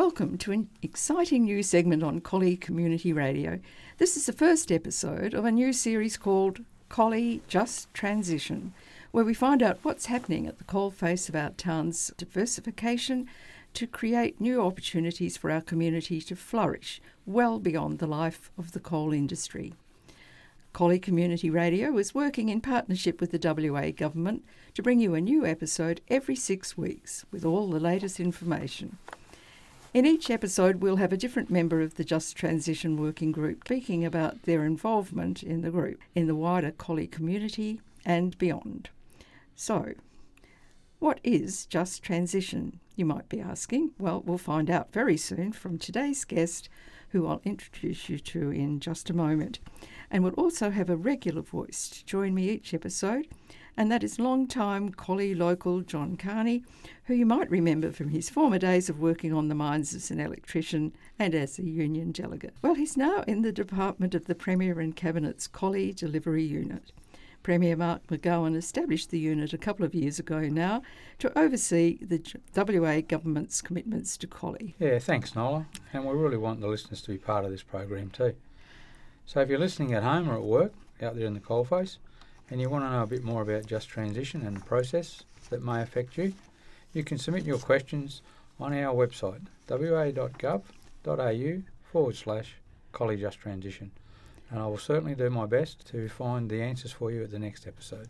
Welcome to an exciting new segment on Collie Community Radio. This is the first episode of a new series called Collie Just Transition, where we find out what's happening at the coalface of our town's diversification to create new opportunities for our community to flourish well beyond the life of the coal industry. Collie Community Radio is working in partnership with the WA Government to bring you a new episode every six weeks with all the latest information. In each episode, we'll have a different member of the Just Transition Working Group speaking about their involvement in the group, in the wider Collie community, and beyond. So, what is Just Transition, you might be asking? Well, we'll find out very soon from today's guest, who I'll introduce you to in just a moment. And we'll also have a regular voice to join me each episode and that is long-time Collie local John Kearney, who you might remember from his former days of working on the mines as an electrician and as a union delegate. Well, he's now in the department of the Premier and Cabinet's Collie Delivery Unit. Premier Mark McGowan established the unit a couple of years ago now to oversee the WA government's commitments to collie. Yeah, thanks, Nola. And we really want the listeners to be part of this program too. So if you're listening at home or at work, out there in the coalface, and you want to know a bit more about Just Transition and the process that may affect you, you can submit your questions on our website wa.gov.au forward slash Collie Just Transition. And I will certainly do my best to find the answers for you at the next episode.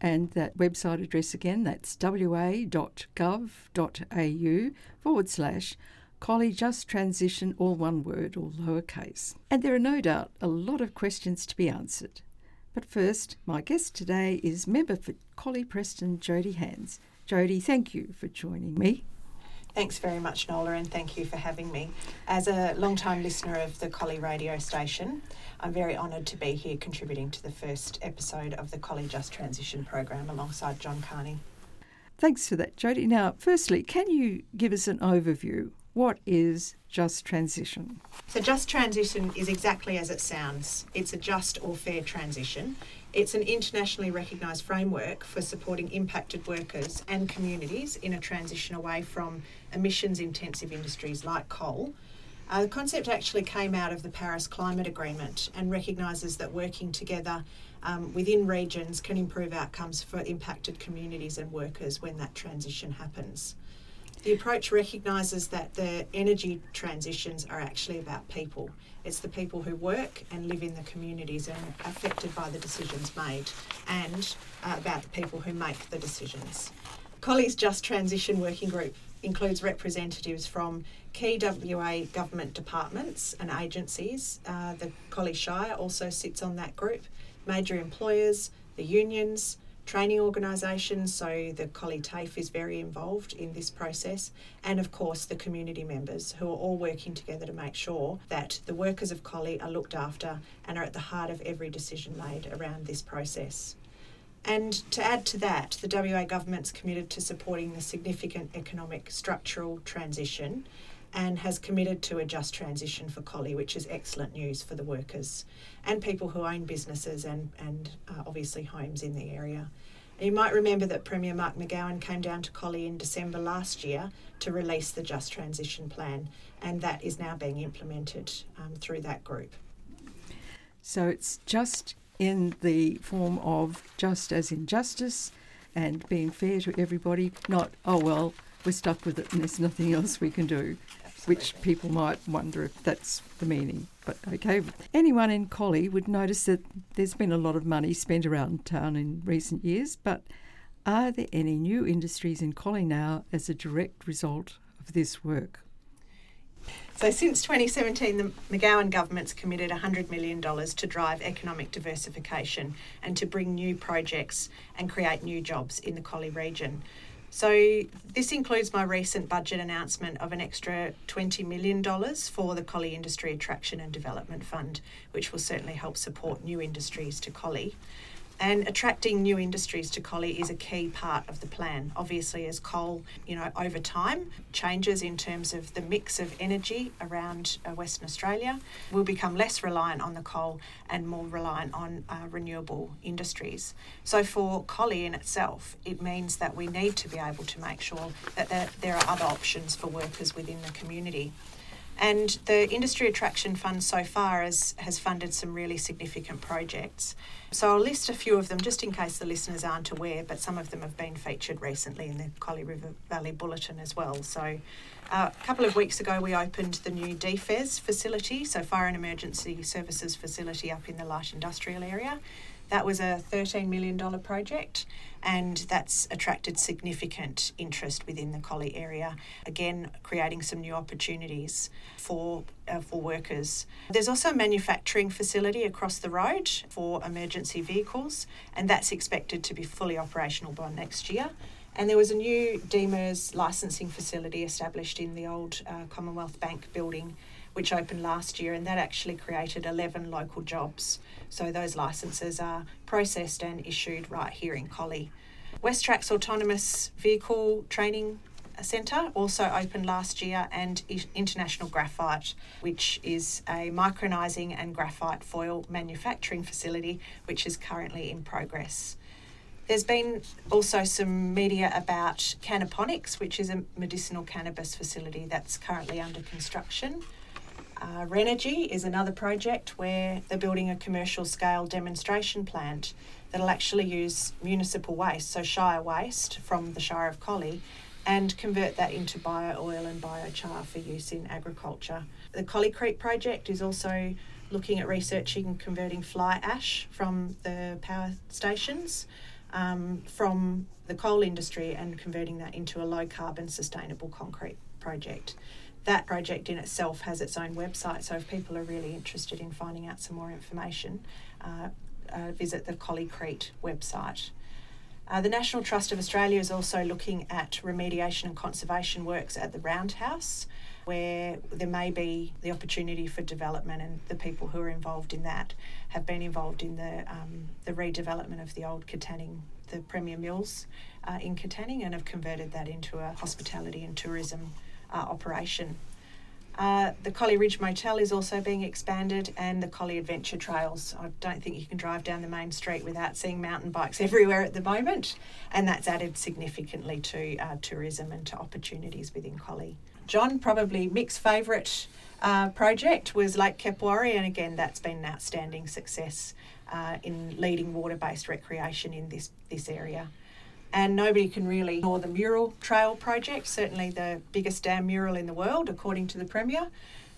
And that website address again, that's wa.gov.au forward slash Collie Just Transition, all one word, all lowercase. And there are no doubt a lot of questions to be answered. But first, my guest today is member for Collie Preston, Jodie Hanns. Jodie, thank you for joining me. Thanks very much, Nola, and thank you for having me. As a long-time listener of the Collie radio station, I'm very honoured to be here contributing to the first episode of the Collie Just Transition program alongside John Kearney. Thanks for that, Jodie. Now, firstly, can you give us an overview what is just transition? So, just transition is exactly as it sounds it's a just or fair transition. It's an internationally recognised framework for supporting impacted workers and communities in a transition away from emissions intensive industries like coal. Uh, the concept actually came out of the Paris Climate Agreement and recognises that working together um, within regions can improve outcomes for impacted communities and workers when that transition happens. The approach recognises that the energy transitions are actually about people. It's the people who work and live in the communities and are affected by the decisions made, and uh, about the people who make the decisions. Collie's Just Transition Working Group includes representatives from key WA government departments and agencies. Uh, the Collie Shire also sits on that group, major employers, the unions, training organisations, so the Collie TAFE is very involved in this process, and of course the community members who are all working together to make sure that the workers of Collie are looked after and are at the heart of every decision made around this process. And to add to that, the WA government's committed to supporting the significant economic structural transition and has committed to a just transition for Collie, which is excellent news for the workers and people who own businesses and, and uh, obviously homes in the area. You might remember that Premier Mark McGowan came down to Collie in December last year to release the Just Transition Plan, and that is now being implemented um, through that group. So it's just in the form of just as in justice and being fair to everybody, not, oh well, we're stuck with it and there's nothing else we can do which people might wonder if that's the meaning. But okay, anyone in Collie would notice that there's been a lot of money spent around town in recent years, but are there any new industries in Collie now as a direct result of this work? So, since 2017, the McGowan government's committed $100 million to drive economic diversification and to bring new projects and create new jobs in the Collie region. So, this includes my recent budget announcement of an extra $20 million for the Collie Industry Attraction and Development Fund, which will certainly help support new industries to Collie. And attracting new industries to Collie is a key part of the plan. Obviously, as coal, you know, over time changes in terms of the mix of energy around uh, Western Australia, we'll become less reliant on the coal and more reliant on uh, renewable industries. So, for Collie in itself, it means that we need to be able to make sure that there, there are other options for workers within the community. And the Industry Attraction Fund so far has, has funded some really significant projects. So I'll list a few of them just in case the listeners aren't aware, but some of them have been featured recently in the Collie River Valley Bulletin as well. So uh, a couple of weeks ago, we opened the new DFES facility, so Fire and Emergency Services facility up in the light industrial area. That was a $13 million project, and that's attracted significant interest within the Collie area. Again, creating some new opportunities for, uh, for workers. There's also a manufacturing facility across the road for emergency vehicles, and that's expected to be fully operational by next year. And there was a new DMIRS licensing facility established in the old uh, Commonwealth Bank building which opened last year, and that actually created 11 local jobs. So those licences are processed and issued right here in Collie. WesTrac's Autonomous Vehicle Training Centre also opened last year, and International Graphite, which is a micronising and graphite foil manufacturing facility, which is currently in progress. There's been also some media about Cannaponics, which is a medicinal cannabis facility that's currently under construction. Uh, Renergi is another project where they're building a commercial scale demonstration plant that'll actually use municipal waste, so Shire waste from the Shire of Collie, and convert that into bio oil and biochar for use in agriculture. The Collie Creek project is also looking at researching converting fly ash from the power stations um, from the coal industry and converting that into a low carbon sustainable concrete project that project in itself has its own website, so if people are really interested in finding out some more information, uh, uh, visit the Collie website. Uh, the National Trust of Australia is also looking at remediation and conservation works at the Roundhouse, where there may be the opportunity for development, and the people who are involved in that have been involved in the um, the redevelopment of the old Katanning, the Premier Mills uh, in Katanning, and have converted that into a hospitality and tourism uh, operation. Uh, the Collie Ridge Motel is also being expanded, and the Collie Adventure Trails. I don't think you can drive down the main street without seeing mountain bikes everywhere at the moment, and that's added significantly to uh, tourism and to opportunities within Collie. John, probably Mick's favourite uh, project was Lake Kepwari, and again, that's been an outstanding success uh, in leading water based recreation in this, this area and nobody can really ignore the mural trail project, certainly the biggest dam mural in the world, according to the Premier.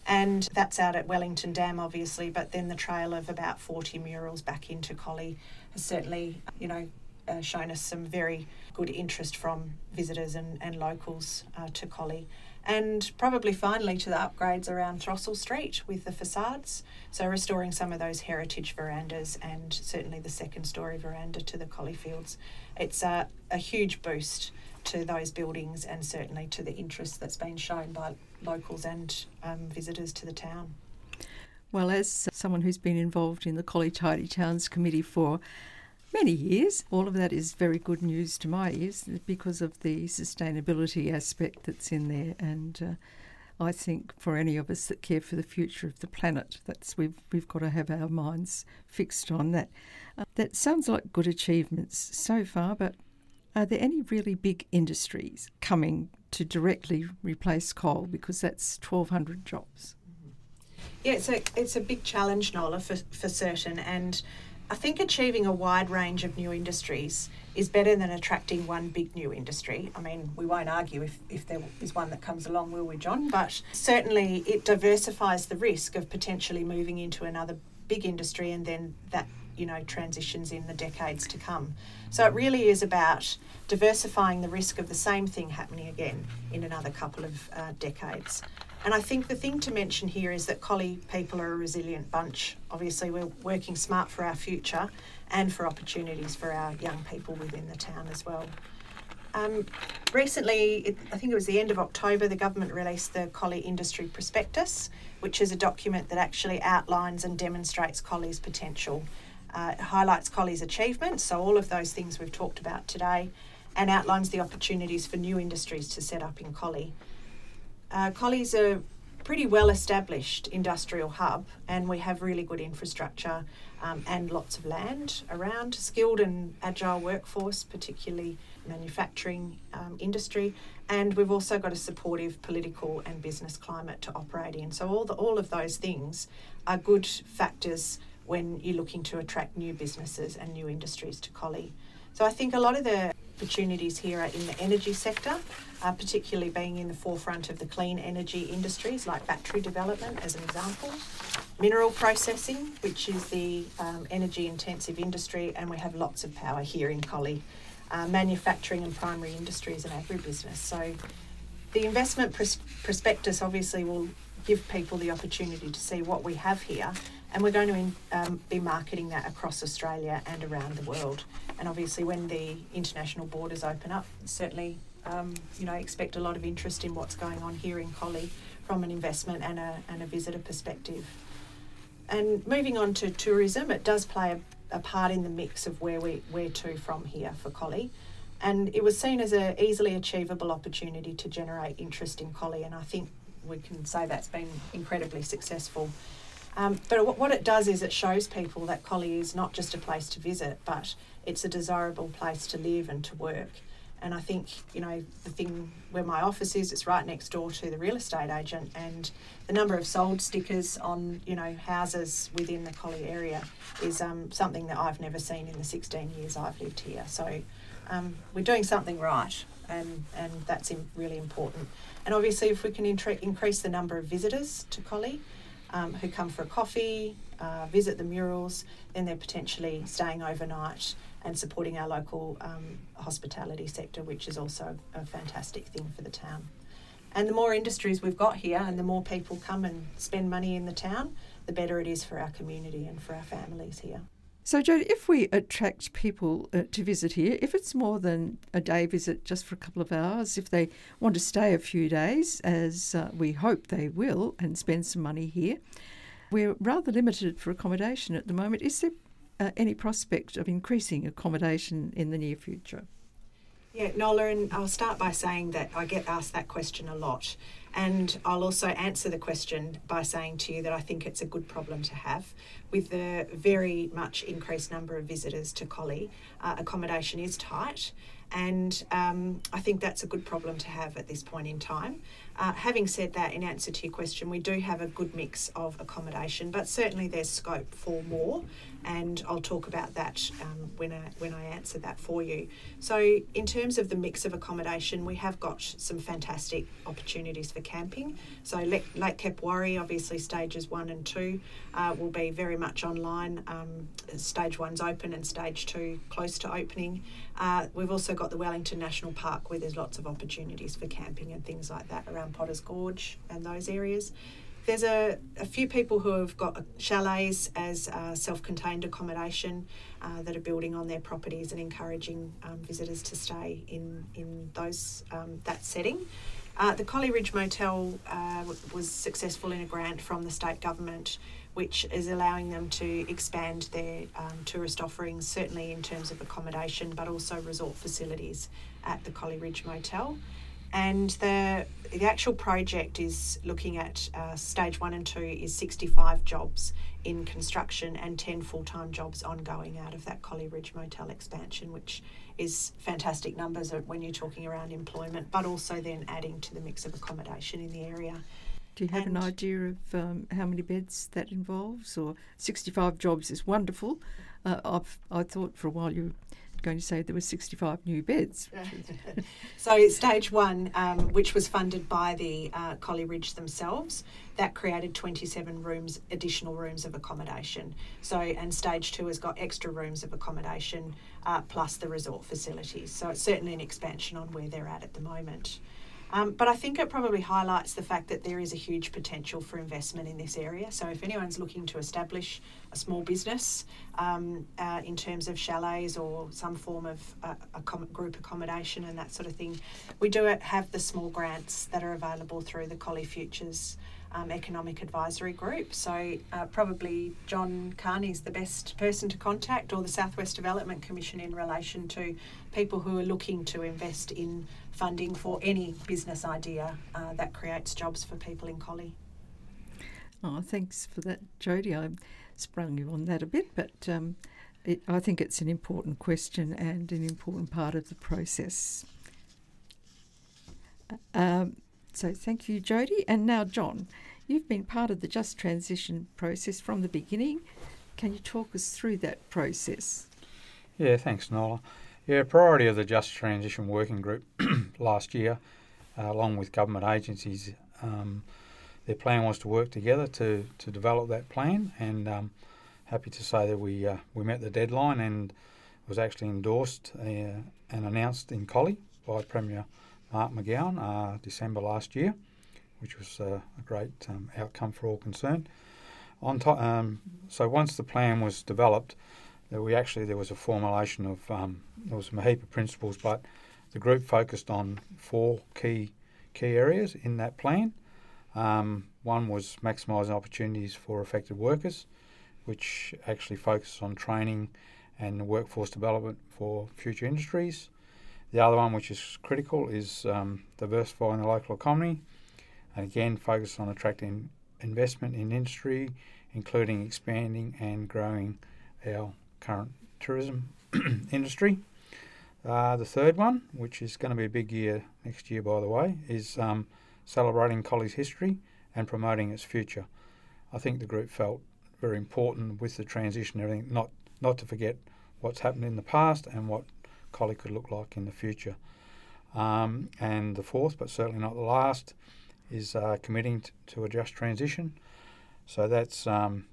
And that's out at Wellington Dam, obviously, but then the trail of about 40 murals back into Collie has certainly, you know, uh, shown us some very good interest from visitors and, and locals uh, to Collie. And probably finally to the upgrades around Throssell Street with the facades. So, restoring some of those heritage verandas and certainly the second story veranda to the Collie Fields. It's a, a huge boost to those buildings and certainly to the interest that's been shown by locals and um, visitors to the town. Well, as someone who's been involved in the Collie Tidy Towns Committee for many years. All of that is very good news to my ears because of the sustainability aspect that's in there. And uh, I think for any of us that care for the future of the planet, that's we've we've got to have our minds fixed on that. Uh, that sounds like good achievements so far, but are there any really big industries coming to directly replace coal? Because that's 1,200 jobs. Yeah, it's a, it's a big challenge, Nola, for, for certain. And I think achieving a wide range of new industries is better than attracting one big new industry. I mean, we won't argue if, if there is one that comes along, will we, John? But certainly it diversifies the risk of potentially moving into another big industry and then that, you know, transitions in the decades to come. So it really is about diversifying the risk of the same thing happening again in another couple of uh, decades. And I think the thing to mention here is that Collie people are a resilient bunch. Obviously, we're working smart for our future and for opportunities for our young people within the town as well. Um, recently, it, I think it was the end of October, the government released the Collie Industry Prospectus, which is a document that actually outlines and demonstrates Collie's potential Uh, it highlights Collie's achievements, so all of those things we've talked about today, and outlines the opportunities for new industries to set up in Collie. Uh, Collie's a pretty well established industrial hub, and we have really good infrastructure um, and lots of land around, skilled and agile workforce, particularly manufacturing um, industry, and we've also got a supportive political and business climate to operate in. So all the, all of those things are good factors when you're looking to attract new businesses and new industries to Collie. So I think a lot of the opportunities here are in the energy sector, uh, particularly being in the forefront of the clean energy industries like battery development, as an example. Mineral processing, which is the um, energy intensive industry, and we have lots of power here in Collie. Uh, manufacturing and primary industries and agribusiness. So the investment pros- prospectus obviously will give people the opportunity to see what we have here and we're going to in, um, be marketing that across Australia and around the world. And obviously, when the international borders open up, certainly, um, you know, expect a lot of interest in what's going on here in Collie from an investment and a, and a visitor perspective. And moving on to tourism, it does play a, a part in the mix of where we where to from here for Collie. And it was seen as an easily achievable opportunity to generate interest in Collie, and I think we can say that's been incredibly successful. Um, but what it does is it shows people that Collie is not just a place to visit, but it's a desirable place to live and to work. And I think, you know, the thing where my office is, it's right next door to the real estate agent, and the number of sold stickers on, you know, houses within the Collie area is um, something that I've never seen in the 16 years I've lived here. So um, we're doing something right, and, and that's really important. And obviously, if we can increase the number of visitors to Collie, um, who come for a coffee, uh, visit the murals, then they're potentially staying overnight and supporting our local um, hospitality sector, which is also a fantastic thing for the town. And the more industries we've got here and the more people come and spend money in the town, the better it is for our community and for our families here. So, Jodie, if we attract people uh, to visit here, if it's more than a day visit just for a couple of hours, if they want to stay a few days, as uh, we hope they will, and spend some money here, we're rather limited for accommodation at the moment. Is there uh, any prospect of increasing accommodation in the near future? Yeah, Nola, and I'll start by saying that I get asked that question a lot. And I'll also answer the question by saying to you that I think it's a good problem to have. With the very much increased number of visitors to Collie, uh, accommodation is tight. And um, I think that's a good problem to have at this point in time. Uh, having said that, in answer to your question, we do have a good mix of accommodation, but certainly there's scope for more and I'll talk about that um, when I when I answer that for you. So, in terms of the mix of accommodation, we have got some fantastic opportunities for camping. So, Lake, Lake Kepwari, obviously stages one and two, uh, will be very much online. Um, stage one's open and stage two close to opening. Uh, we've also got the Wellington National Park where there's lots of opportunities for camping and things like that around Potters Gorge and those areas there's a, a few people who have got chalets as uh, self contained accommodation uh, that are building on their properties and encouraging um, visitors to stay in, in those um, that setting. Uh, the Collie Ridge Motel uh, was successful in a grant from the state government, which is allowing them to expand their um, tourist offerings, certainly in terms of accommodation, but also resort facilities at the Collie Ridge Motel. And the the actual project is looking at uh, stage one and two is 65 jobs in construction and 10 full time jobs ongoing out of that Collie Ridge Motel expansion, which is fantastic numbers when you're talking around employment, but also then adding to the mix of accommodation in the area. Do you have and an idea of um, how many beds that involves? Or 65 jobs is wonderful. Uh, I've I thought for a while you were going to say there were 65 new beds. so stage one, um, which was funded by the uh, Collie Ridge themselves, that created 27 rooms, additional rooms of accommodation. So and stage two has got extra rooms of accommodation uh, plus the resort facilities. So it's certainly an expansion on where they're at at the moment. Um, but I think it probably highlights the fact that there is a huge potential for investment in this area. So if anyone's looking to establish a small business um, uh, in terms of chalets or some form of uh, group accommodation and that sort of thing, we do have the small grants that are available through the Collie Futures um, Economic Advisory Group. So, uh, probably John Kearney is the best person to contact, or the Southwest Development Commission in relation to people who are looking to invest in funding for any business idea uh, that creates jobs for people in Collie. Oh, thanks for that, Jodie. I sprung you on that a bit, but um, it, I think it's an important question and an important part of the process. Uh, um, so thank you, Jodie. And now, John, you've been part of the Just Transition process from the beginning. Can you talk us through that process? Yeah, thanks, Nola. Yeah, priority of the Just Transition Working Group last year, uh, along with government agencies, um, their plan was to work together to, to develop that plan. And um, happy to say that we uh, we met the deadline and was actually endorsed uh, and announced in Collie by Premier Mark McGowan uh, December last year, which was uh, a great um, outcome for all concerned. On to, um, so once the plan was developed, that we actually there was a formulation of um, there was a heap of principles, but the group focused on four key key areas in that plan. Um, one was maximising opportunities for affected workers, which actually focuses on training and workforce development for future industries. The other one, which is critical, is um, diversifying the local economy, and again focus on attracting investment in industry, including expanding and growing our current tourism industry. Uh, the third one, which is going to be a big year next year, by the way, is um, celebrating Collie's history and promoting its future. I think the group felt very important with the transition, everything, not not to forget what's happened in the past and what Collie could look like in the future. Um, and the fourth, but certainly not the last, is uh, committing t- to a just transition. So that's um,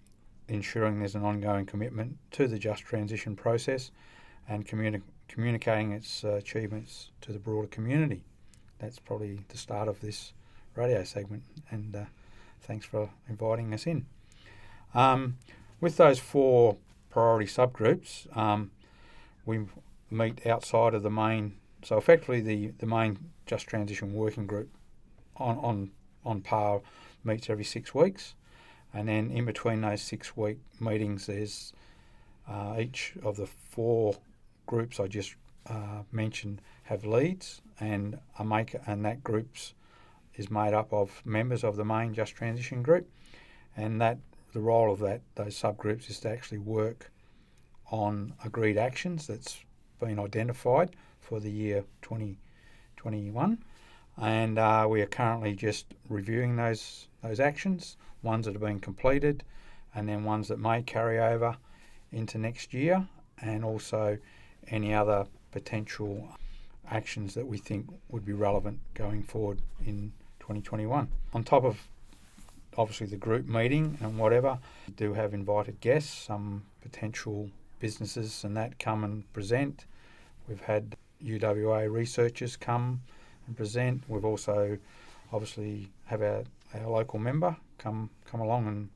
ensuring there's an ongoing commitment to the just transition process and communi- communicating its uh, achievements to the broader community. That's probably the start of this radio segment, and uh, thanks for inviting us in. Um, with those four priority subgroups, um, we meet outside of the main. So effectively, the, the main Just Transition Working Group on on on par meets every six weeks, and then in between those six week meetings, there's uh, each of the four groups I just uh, mentioned have leads, and a and that groups is made up of members of the main Just Transition group, and that the role of that those subgroups is to actually work on agreed actions that's been identified for the year 2021, and uh, we are currently just reviewing those those actions, ones that have been completed, and then ones that may carry over into next year, and also any other potential actions that we think would be relevant going forward in 2021. On top of obviously the group meeting and whatever, we do have invited guests, some potential businesses and that come and present. We've had UWA researchers come and present. We've also obviously have our, our local member come come along and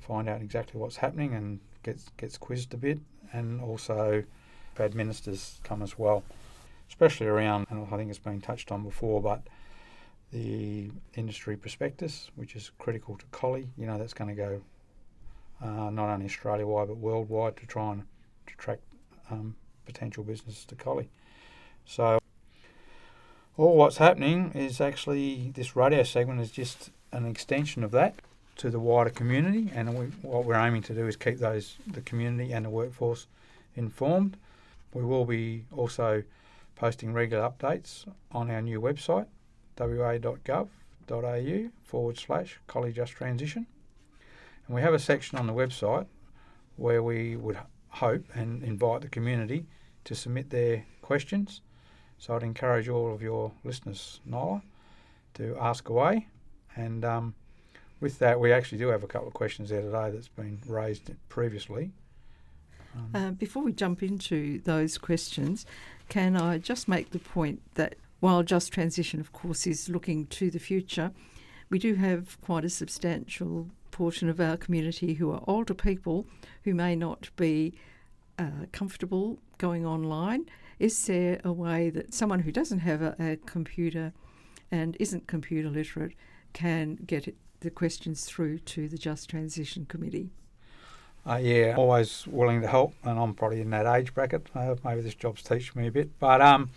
find out exactly what's happening and gets gets quizzed a bit and also had ministers come as well, especially around and I think it's been touched on before, but the industry prospectus, which is critical to Collie. You know, that's going to go uh, not only Australia wide but worldwide to try and attract um, potential business to Collie. So, all what's happening is actually this radio segment is just an extension of that to the wider community, and we, what we're aiming to do is keep those the community and the workforce informed. We will be also posting regular updates on our new website, wa.gov.au forward slash Collie Just Transition. And we have a section on the website where we would hope and invite the community to submit their questions. So I'd encourage all of your listeners, Nola, to ask away. And um, with that, we actually do have a couple of questions there today that's been raised previously. Um, uh, before we jump into those questions, can I just make the point that while Just Transition, of course, is looking to the future, we do have quite a substantial portion of our community who are older people who may not be uh, comfortable going online. Is there a way that someone who doesn't have a, a computer and isn't computer literate can get it, the questions through to the Just Transition Committee? Uh, yeah, always willing to help, and I'm probably in that age bracket. Uh, maybe this job's teaching me a bit, but um,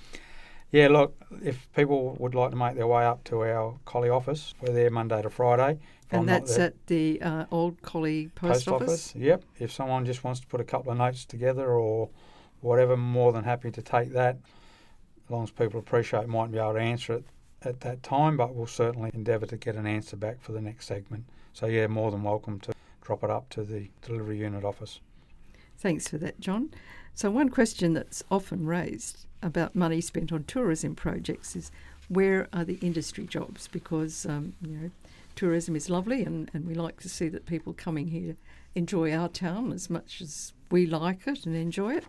yeah, look, if people would like to make their way up to our Collie office, we're there Monday to Friday. And I'm that's at the uh, Old Collie Post, Office. Yep. If someone just wants to put a couple of notes together or whatever, more than happy to take that. As long as people appreciate, might be able to answer it at that time, but we'll certainly endeavour to get an answer back for the next segment. So yeah, more than welcome to drop it up to the delivery unit office. Thanks for that, John. So, one question that's often raised about money spent on tourism projects is where are the industry jobs? Because, um, you know, tourism is lovely and, and we like to see that people coming here enjoy our town as much as we like it and enjoy it.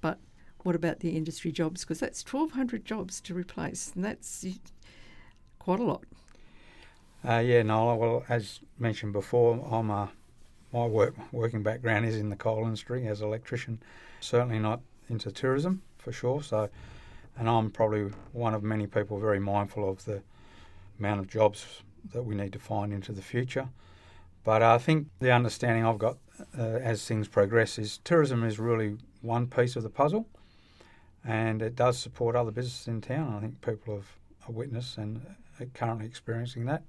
But what about the industry jobs? Because that's 1,200 jobs to replace, and that's quite a lot. Uh, yeah, Nola. Well, as mentioned before, I'm a my work working background is in the coal industry as an electrician. Certainly not into tourism for sure. So, and I'm probably one of many people very mindful of the amount of jobs that we need to find into the future. But I think the understanding I've got uh, as things progress is tourism is really one piece of the puzzle, and it does support other businesses in town. I think people have a witness and currently experiencing that.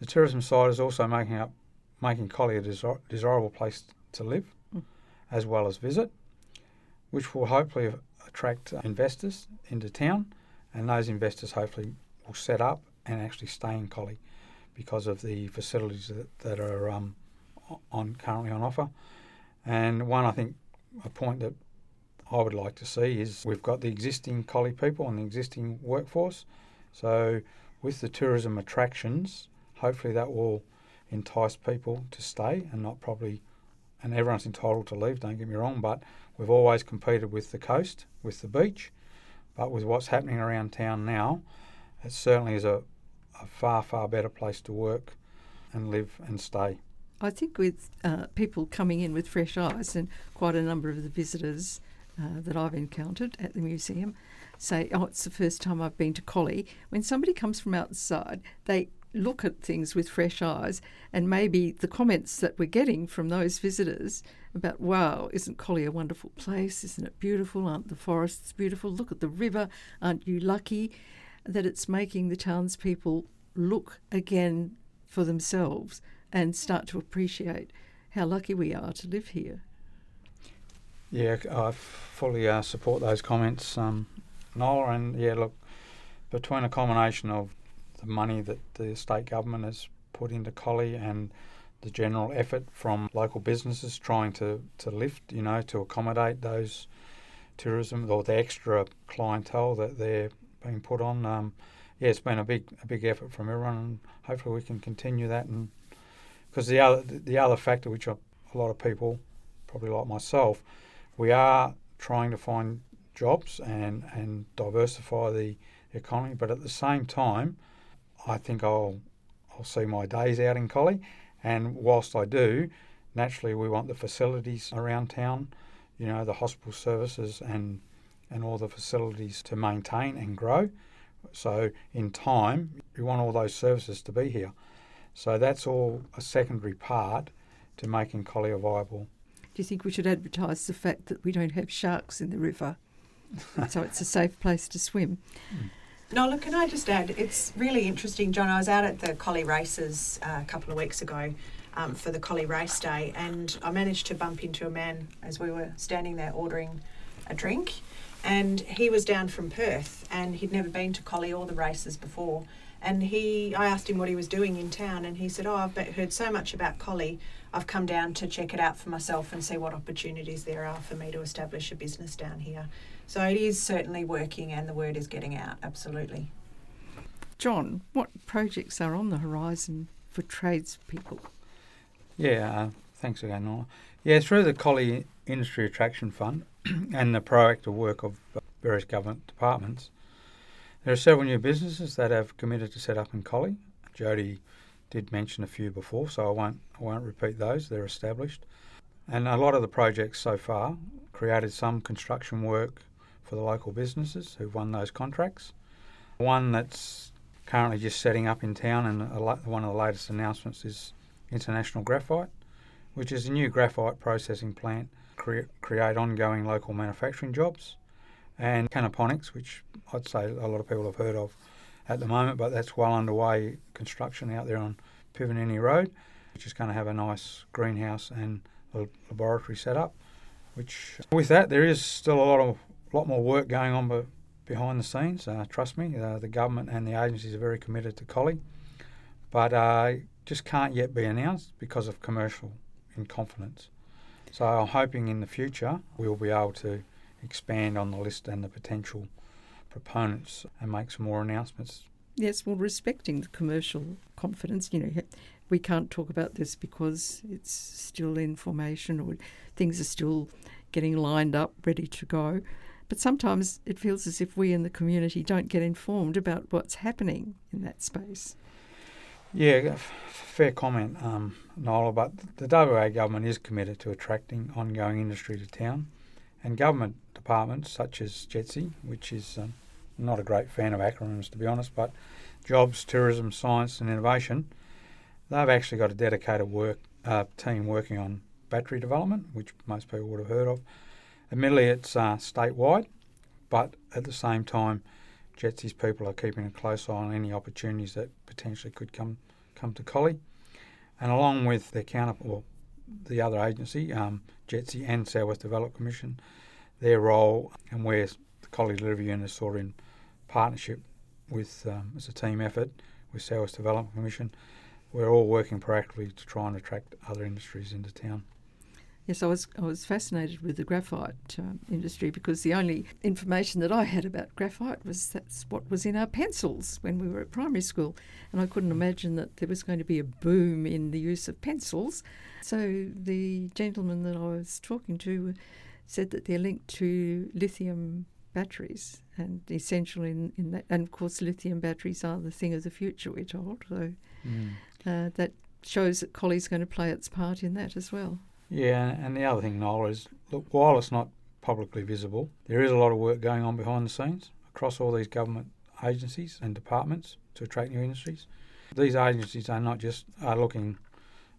The tourism side is also making up making Collie a desir- desirable place to live, Mm. as well as visit, which will hopefully attract investors into town, and those investors hopefully will set up and actually stay in Collie because of the facilities that, that are um, on currently on offer. And one, I think, a point that I would like to see is we've got the existing Collie people and the existing workforce. So with the tourism attractions, hopefully that will entice people to stay and not probably and everyone's entitled to leave don't get me wrong but we've always competed with the coast with the beach. But with what's happening around town now it certainly is a, a far far better place to work and live and stay. I think with uh, people coming in with fresh eyes, and quite a number of the visitors uh, that I've encountered at the museum say, "Oh, it's the first time I've been to Collie." When somebody comes from outside, they look at things with fresh eyes, and maybe the comments that we're getting from those visitors about, "Wow, isn't Collie a wonderful place? Isn't it beautiful? Aren't the forests beautiful? Look at the river. Aren't you lucky?" That it's making the townspeople look again for themselves and start to appreciate how lucky we are to live here. Yeah, I fully uh, support those comments, um, Nola. And yeah, look, between a combination of the money that the state government has put into Collie and the general effort from local businesses trying to, to lift, you know, to accommodate those tourism or the extra clientele that they're being put on. Um, yeah, it's been a big a big effort from everyone, and hopefully we can continue that. And because the other the other factor, which a lot of people, probably like myself, we are trying to find jobs and, and diversify the economy, but at the same time, I think I'll I'll see my days out in Collie, and whilst I do, naturally we want the facilities around town, you know, the hospital services and and all the facilities to maintain and grow. So in time, we want all those services to be here. So that's all a secondary part to making Collie a viable Do you think we should advertise the fact that we don't have sharks in the river? so it's a safe place to swim. Nola, can I just add? It's really interesting, John. I was out at the Collie races uh, a couple of weeks ago um, for the Collie race day, and I managed to bump into a man as we were standing there ordering a drink. And he was down from Perth, and he'd never been to Collie or the races before. And he, I asked him what he was doing in town, and he said, "Oh, I've heard so much about Collie. I've come down to check it out for myself and see what opportunities there are for me to establish a business down here." So it is certainly working, and the word is getting out. Absolutely. John, what projects are on the horizon for tradespeople? Yeah, uh, thanks again, Nola. Yeah, through the Collie Industry Attraction Fund and the proactive work of uh, various government departments, There are several new businesses that have committed to set up in Collie. Jodie did mention a few before, so I won't I won't repeat those. They're established, and a lot of the projects so far created some construction work for the local businesses who've won those contracts. One that's currently just setting up in town, and one of the latest announcements is International Graphite, which is a new graphite processing plant cre- create ongoing local manufacturing jobs, and Cannaponics, which I'd say a lot of people have heard of at the moment, but that's well underway construction out there on Pivenini Road, which is going to have a nice greenhouse and a laboratory set up. Which, with that, there is still a lot of lot more work going on behind the scenes. Uh, trust me, uh, the government and the agencies are very committed to Collie, but uh, just can't yet be announced because of commercial in confidence. So I'm hoping in the future we'll be able to expand on the list and the potential proponents and make some more announcements. Yes, well, respecting the commercial confidence, you know, we can't talk about this because it's still in formation or things are still getting lined up, ready to go. But sometimes it feels as if we in the community don't get informed about what's happening in that space. Yeah, fair comment, um, Nola. But the WA government is committed to attracting ongoing industry to town, and government departments such as JETSI, which is um, not a great fan of acronyms to be honest, but jobs, tourism, science, and innovation, they've actually got a dedicated work uh, team working on battery development, which most people would have heard of. Admittedly, it's uh, statewide, but at the same time, JETSI's people are keeping a close eye on any opportunities that potentially could come come to Collie. And along with their counter, well, the other agency, um, JETSI and South West Development Commission, their role and where the Collie Delivery Unit is sort of in partnership with, um, as a team effort with South West Development Commission, we're all working proactively to try and attract other industries into town. Yes, I was I was fascinated with the graphite uh, industry because the only information that I had about graphite was that's what was in our pencils when we were at primary school, and I couldn't imagine that there was going to be a boom in the use of pencils. So the gentleman that I was talking to said that they're linked to lithium batteries and essential in, in that. And of course, lithium batteries are the thing of the future, we're told. So mm. uh, that shows that Collie's going to play its part in that as well. Yeah, and the other thing, Nola, is look, while it's not publicly visible, there is a lot of work going on behind the scenes across all these government agencies and departments to attract new industries. These agencies are not just are looking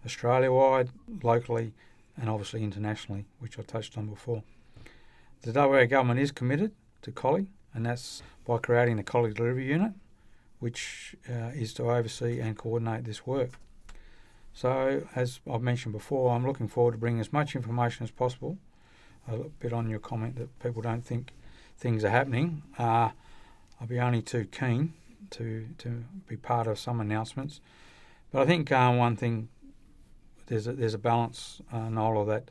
Australia wide, locally, and obviously internationally, which I touched on before. The WA government is committed to Collie, and that's by creating the Collie Delivery Unit, which uh, is to oversee and coordinate this work. So, as I've mentioned before, I'm looking forward to bringing as much information as possible. A bit on your comment that people don't think things are happening. Uh, I'll be only too keen to to be part of some announcements. But I think uh, one thing there's a, there's a balance, uh, Nola, that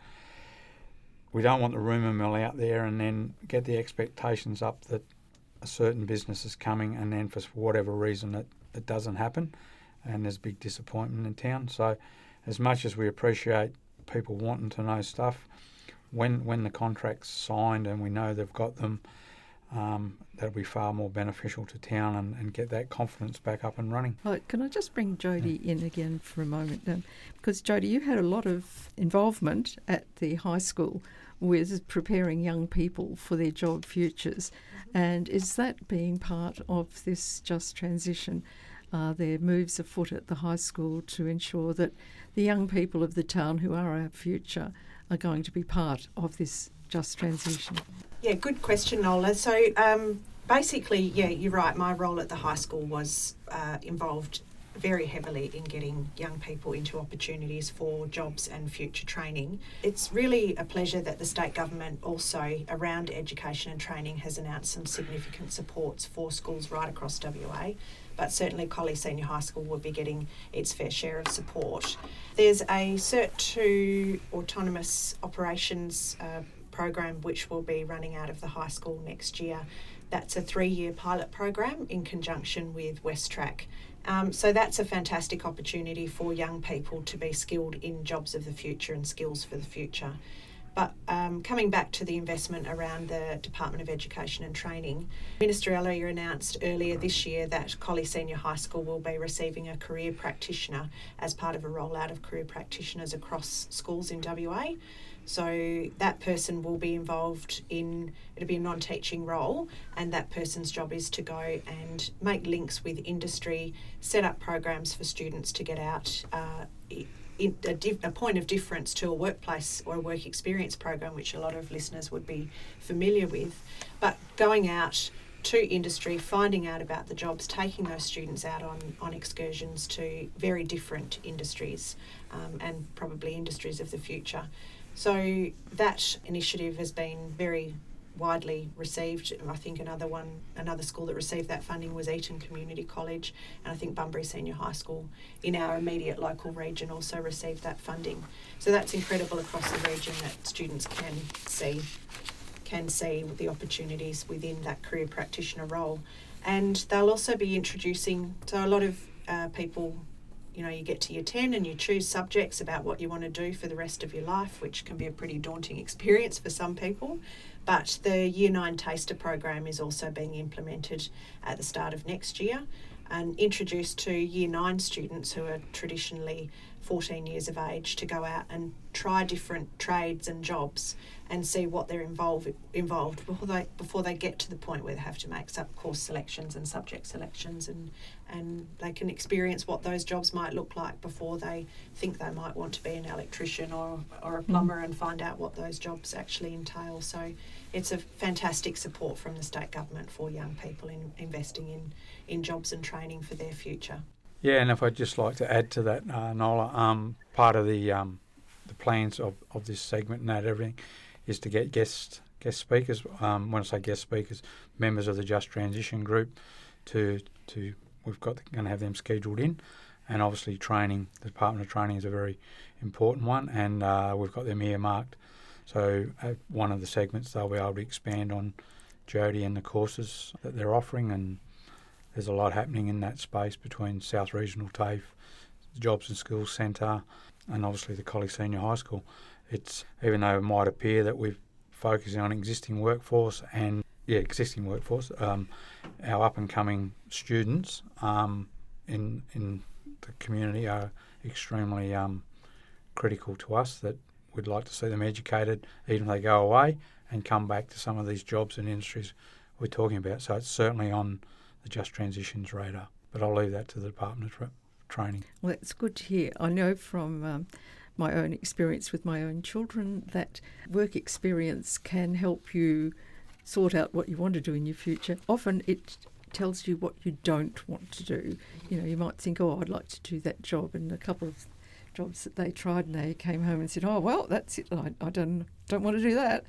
we don't want the rumour mill out there and then get the expectations up that a certain business is coming and then for whatever reason it, it doesn't happen and there's big disappointment in town. So, as much as we appreciate people wanting to know stuff, when when the contract's signed and we know they've got them, um, that'll be far more beneficial to town and, and get that confidence back up and running. Right, can I just bring Jodie yeah. in again for a moment? Um, because Jodie, you had a lot of involvement at the high school with preparing young people for their job futures, and is that being part of this just transition? Uh, their moves afoot at the high school to ensure that the young people of the town who are our future are going to be part of this just transition? Yeah, good question, Nola. So um, basically, yeah, you're right. My role at the high school was uh, involved very heavily in getting young people into opportunities for jobs and future training. It's really a pleasure that the state government also around education and training has announced some significant supports for schools right across WA but certainly Collie Senior High School will be getting its fair share of support. There's a Cert 2 autonomous operations uh, program which will be running out of the high school next year. That's a three year pilot program in conjunction with WesTrac. Um, so that's a fantastic opportunity for young people to be skilled in jobs of the future and skills for the future. But um, coming back to the investment around the Department of Education and Training, Minister Elliott announced earlier this year that Collie Senior High School will be receiving a career practitioner as part of a rollout of career practitioners across schools in WA. So that person will be involved in it'll be a non-teaching role, and that person's job is to go and make links with industry, set up programs for students to get out. Uh, a, a, point of difference to a workplace or a work experience program, which a lot of listeners would be familiar with. But going out to industry, finding out about the jobs, taking those students out on, on excursions to very different industries um, and probably industries of the future. So that initiative has been very widely received. I think another one, another school that received that funding was Eaton Community College, and I think Bunbury Senior High School in our immediate local region also received that funding. So that's incredible across the region that students can see can see the opportunities within that career practitioner role, and they'll also be introducing. So a lot of uh, people you know, you get to year 10 and you choose subjects about what you want to do for the rest of your life, which can be a pretty daunting experience for some people. But the Year 9 Taster program is also being implemented at the start of next year and introduced to Year 9 students who are traditionally 14 years of age to go out and try different trades and jobs and see what they're involved involved before they before they get to the point where they have to make sub course selections and subject selections and and they can experience what those jobs might look like before they think they might want to be an electrician or or a mm. plumber mm. and find out what those jobs actually entail so it's a fantastic support from the state government for young people in investing in in jobs and training for their future yeah, and if I'd just like to add to that, uh, Nola, um, part of the um, the plans of, of this segment and that everything is to get guest guest speakers. Um, when I say guest speakers, members of the Just Transition group, to to we've got going to have them scheduled in, and obviously training. The Department of Training is a very important one, and uh, we've got them earmarked. So one of the segments they'll be able to expand on Jodie and the courses that they're offering and there's a lot happening in that space between South Regional TAFE, the Jobs and Skills Centre, and obviously the Collie Senior High School. It's even though it might appear that we're focusing on existing workforce and yeah, existing workforce, um, our up and coming students um, in in the community are extremely um, critical to us. That we'd like to see them educated, even if they go away and come back to some of these jobs and industries we're talking about. So it's certainly on the Just Transitions radar. But I'll leave that to the Department of Tra- Training. Well, that's good to hear. I know from um, my own experience with my own children that work experience can help you sort out what you want to do in your future. Often it tells you what you don't want to do. You know, you might think, oh, I'd like to do that job, and a couple of jobs that they tried and they came home and said, oh, well, that's it. I, I don't, don't want to do that.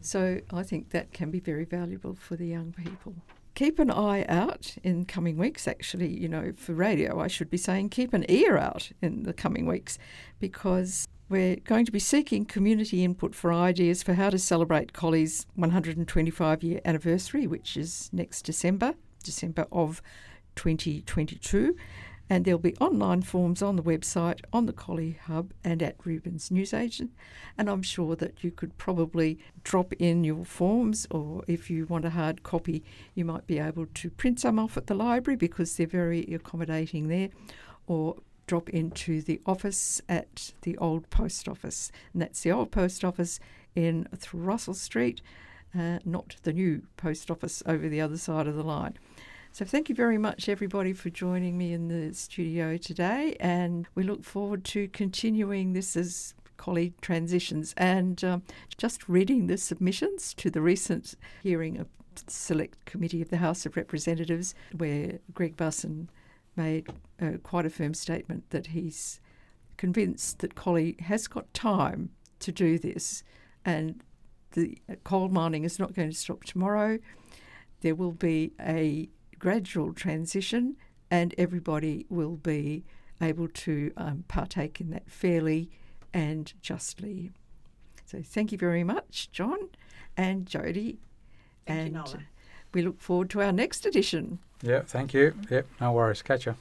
So I think that can be very valuable for the young people keep an eye out in coming weeks. Actually, you know, for radio, I should be saying keep an ear out in the coming weeks because we're going to be seeking community input for ideas for how to celebrate Collie's 125 year anniversary, which is next December, December of 2022 and there'll be online forms on the website, on the Collie Hub, and at Rubens Newsagent. And I'm sure that you could probably drop in your forms, or if you want a hard copy, you might be able to print some off at the library because they're very accommodating there, or drop into the office at the old post office. And that's the old post office in Throssell Street, uh, not the new post office over the other side of the line. So thank you very much, everybody, for joining me in the studio today. And we look forward to continuing this as Collie transitions and um, just reading the submissions to the recent hearing of the Select Committee of the House of Representatives, where Greg Busson made uh, quite a firm statement that he's convinced that Collie has got time to do this and the coal mining is not going to stop tomorrow. There will be a gradual transition, and everybody will be able to um, partake in that fairly and justly. So thank you very much, John and Jodie. Thank and you, we look forward to our next edition. Yeah, thank you. Yep, no worries. Catch you.